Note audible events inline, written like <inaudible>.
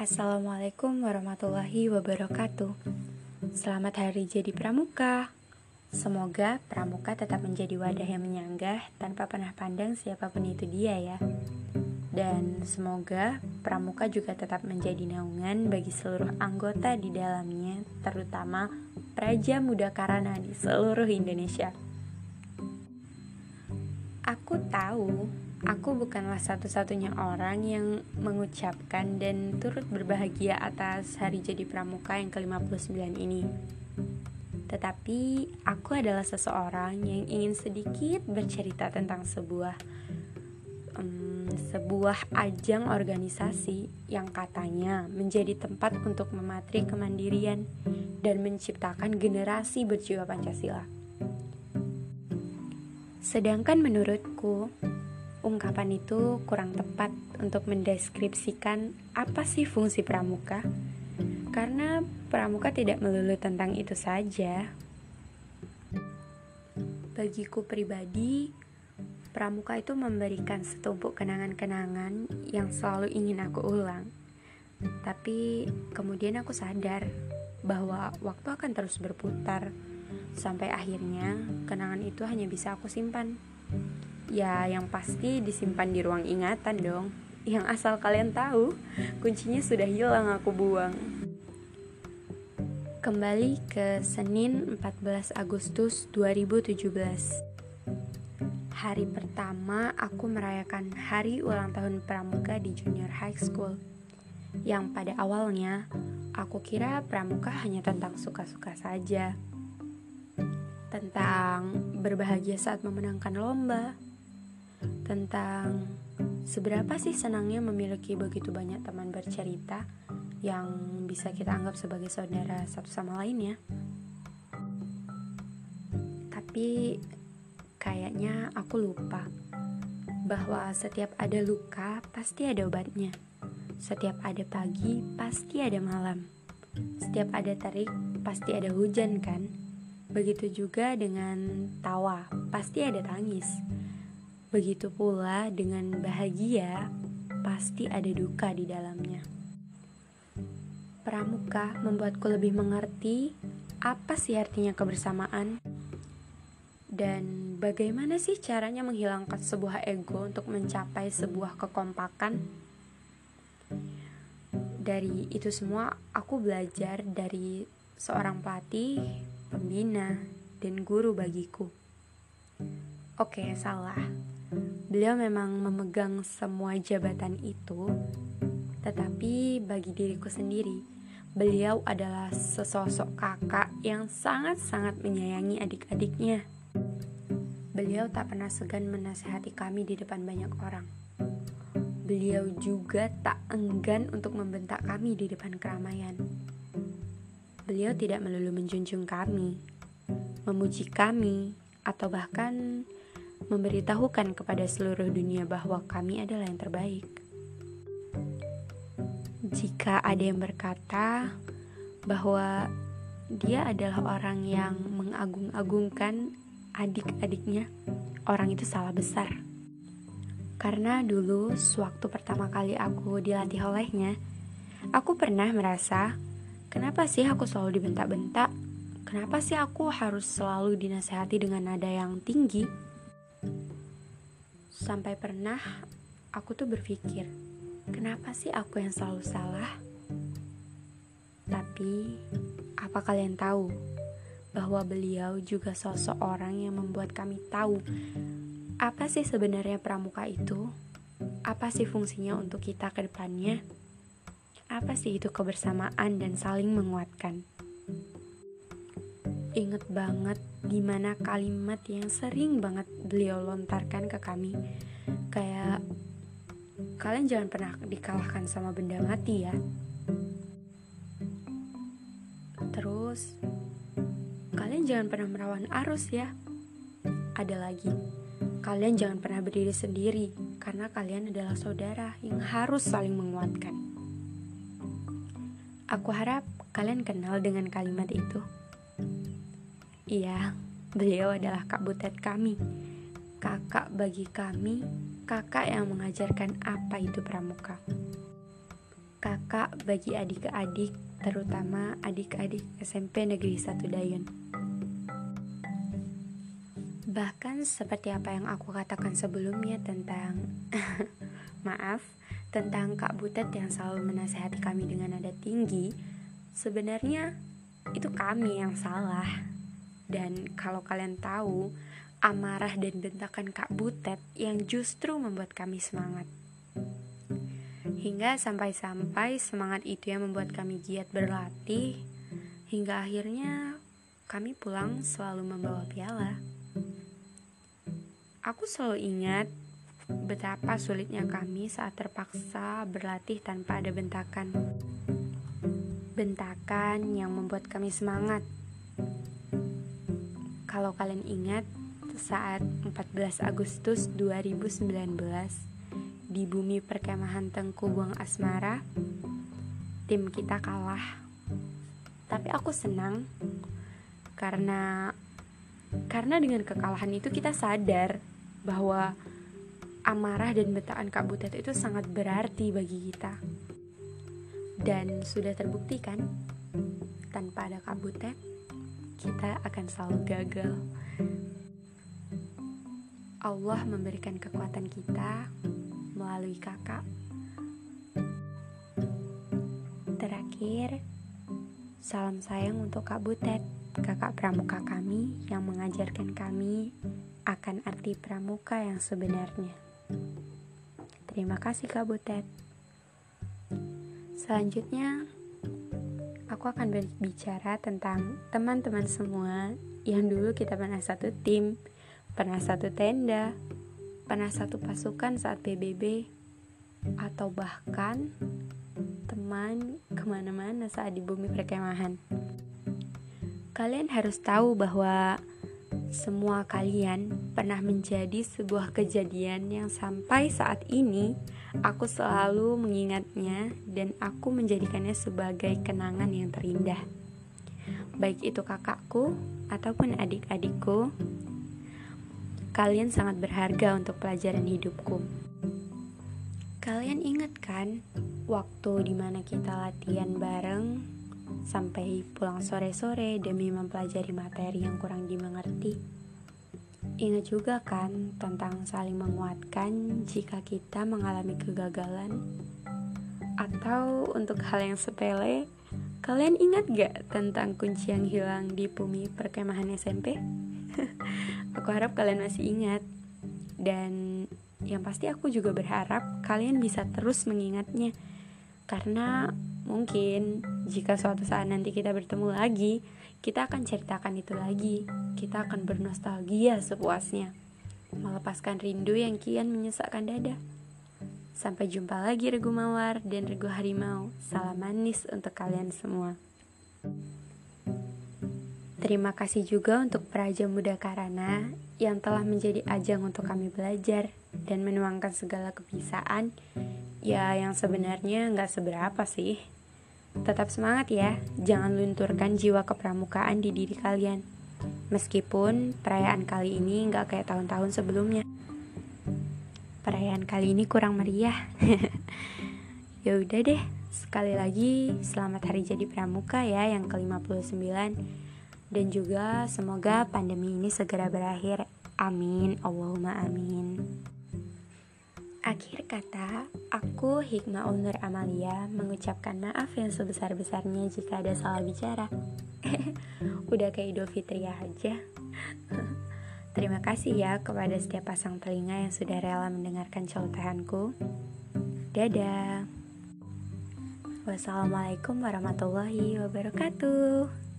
Assalamualaikum warahmatullahi wabarakatuh. Selamat Hari Jadi Pramuka. Semoga Pramuka tetap menjadi wadah yang menyanggah tanpa pernah pandang siapa pun itu dia ya. Dan semoga Pramuka juga tetap menjadi naungan bagi seluruh anggota di dalamnya, terutama Praja Muda Karana di seluruh Indonesia. Aku tahu Aku bukanlah satu-satunya orang yang mengucapkan dan turut berbahagia atas hari jadi pramuka yang ke-59 ini. Tetapi aku adalah seseorang yang ingin sedikit bercerita tentang sebuah um, sebuah ajang organisasi yang katanya menjadi tempat untuk mematri kemandirian dan menciptakan generasi berjiwa Pancasila. Sedangkan menurutku, ungkapan itu kurang tepat untuk mendeskripsikan apa sih fungsi pramuka, karena pramuka tidak melulu tentang itu saja. Bagiku pribadi, pramuka itu memberikan setumpuk kenangan-kenangan yang selalu ingin aku ulang. Tapi kemudian aku sadar bahwa waktu akan terus berputar sampai akhirnya kenangan itu hanya bisa aku simpan Ya, yang pasti disimpan di ruang ingatan dong. Yang asal kalian tahu, kuncinya sudah hilang aku buang. Kembali ke Senin 14 Agustus 2017. Hari pertama aku merayakan hari ulang tahun pramuka di junior high school. Yang pada awalnya aku kira pramuka hanya tentang suka-suka saja. Tentang berbahagia saat memenangkan lomba, tentang seberapa sih senangnya memiliki begitu banyak teman bercerita yang bisa kita anggap sebagai saudara satu sama lainnya. Tapi kayaknya aku lupa bahwa setiap ada luka pasti ada obatnya. Setiap ada pagi pasti ada malam. Setiap ada terik pasti ada hujan kan? Begitu juga dengan tawa, pasti ada tangis. Begitu pula dengan bahagia, pasti ada duka di dalamnya. Pramuka membuatku lebih mengerti apa sih artinya kebersamaan dan bagaimana sih caranya menghilangkan sebuah ego untuk mencapai sebuah kekompakan. Dari itu semua, aku belajar dari seorang pelatih, pembina, dan guru bagiku. Oke, salah Beliau memang memegang semua jabatan itu, tetapi bagi diriku sendiri, beliau adalah sesosok kakak yang sangat-sangat menyayangi adik-adiknya. Beliau tak pernah segan menasehati kami di depan banyak orang. Beliau juga tak enggan untuk membentak kami di depan keramaian. Beliau tidak melulu menjunjung kami, memuji kami, atau bahkan memberitahukan kepada seluruh dunia bahwa kami adalah yang terbaik. Jika ada yang berkata bahwa dia adalah orang yang mengagung-agungkan adik-adiknya, orang itu salah besar. Karena dulu, sewaktu pertama kali aku dilatih olehnya, aku pernah merasa, kenapa sih aku selalu dibentak-bentak? Kenapa sih aku harus selalu dinasehati dengan nada yang tinggi? Sampai pernah aku tuh berpikir, kenapa sih aku yang selalu salah? Tapi, apa kalian tahu bahwa beliau juga sosok orang yang membuat kami tahu apa sih sebenarnya pramuka itu? Apa sih fungsinya untuk kita ke depannya? Apa sih itu kebersamaan dan saling menguatkan? Ingat banget gimana kalimat yang sering banget beliau lontarkan ke kami. Kayak kalian jangan pernah dikalahkan sama benda mati ya. Terus kalian jangan pernah merawan arus ya. Ada lagi kalian jangan pernah berdiri sendiri karena kalian adalah saudara yang harus saling menguatkan. Aku harap kalian kenal dengan kalimat itu Iya, beliau adalah kak butet kami. Kakak bagi kami, kakak yang mengajarkan apa itu pramuka. kakak bagi adik-adik, terutama adik-adik SMP Negeri 1 Dayun. Bahkan seperti apa yang aku katakan sebelumnya tentang <laughs> maaf, tentang Kak Butet yang selalu menasehati kami dengan nada tinggi, sebenarnya itu kami yang salah. Dan kalau kalian tahu, amarah dan bentakan Kak Butet yang justru membuat kami semangat. Hingga sampai-sampai semangat itu yang membuat kami giat berlatih, hingga akhirnya kami pulang selalu membawa piala. Aku selalu ingat betapa sulitnya kami saat terpaksa berlatih tanpa ada bentakan. Bentakan yang membuat kami semangat. Kalau kalian ingat, saat 14 Agustus 2019 di bumi perkemahan Tengku Buang Asmara, tim kita kalah. Tapi aku senang karena karena dengan kekalahan itu kita sadar bahwa amarah dan betaan Kak Butet itu sangat berarti bagi kita. Dan sudah terbukti kan, tanpa ada Kak Butet, kita akan selalu gagal. Allah memberikan kekuatan kita melalui kakak. Terakhir, salam sayang untuk Kak Butet, kakak pramuka kami yang mengajarkan kami akan arti pramuka yang sebenarnya. Terima kasih Kak Butet. Selanjutnya, aku akan berbicara tentang teman-teman semua yang dulu kita pernah satu tim, pernah satu tenda, pernah satu pasukan saat PBB, atau bahkan teman ke mana-mana saat di bumi perkemahan. Kalian harus tahu bahwa semua kalian pernah menjadi sebuah kejadian yang sampai saat ini aku selalu mengingatnya dan aku menjadikannya sebagai kenangan yang terindah. Baik itu kakakku ataupun adik-adikku, kalian sangat berharga untuk pelajaran hidupku. Kalian ingat kan waktu di mana kita latihan bareng sampai pulang sore-sore demi mempelajari materi yang kurang dimengerti. Ingat juga kan tentang saling menguatkan jika kita mengalami kegagalan? Atau untuk hal yang sepele, kalian ingat gak tentang kunci yang hilang di bumi perkemahan SMP? <laughs> aku harap kalian masih ingat. Dan yang pasti aku juga berharap kalian bisa terus mengingatnya. Karena Mungkin jika suatu saat nanti kita bertemu lagi, kita akan ceritakan itu lagi. Kita akan bernostalgia sepuasnya, melepaskan rindu yang kian menyesakkan dada. Sampai jumpa lagi Regu Mawar dan Regu Harimau. Salam manis untuk kalian semua. Terima kasih juga untuk Praja Muda Karana yang telah menjadi ajang untuk kami belajar dan menuangkan segala kebiasaan ya yang sebenarnya nggak seberapa sih. Tetap semangat ya, jangan lunturkan jiwa kepramukaan di diri kalian. Meskipun perayaan kali ini nggak kayak tahun-tahun sebelumnya. Perayaan kali ini kurang meriah. <laughs> ya udah deh, sekali lagi selamat hari jadi pramuka ya yang ke-59 dan juga semoga pandemi ini segera berakhir. Amin, Allahumma amin. Akhir kata, aku Hikmah Unur Amalia mengucapkan maaf yang sebesar-besarnya jika ada salah bicara. <laughs> Udah kayak Idul Fitri aja. <laughs> Terima kasih ya kepada setiap pasang telinga yang sudah rela mendengarkan celotehanku. Dadah. Wassalamualaikum warahmatullahi wabarakatuh.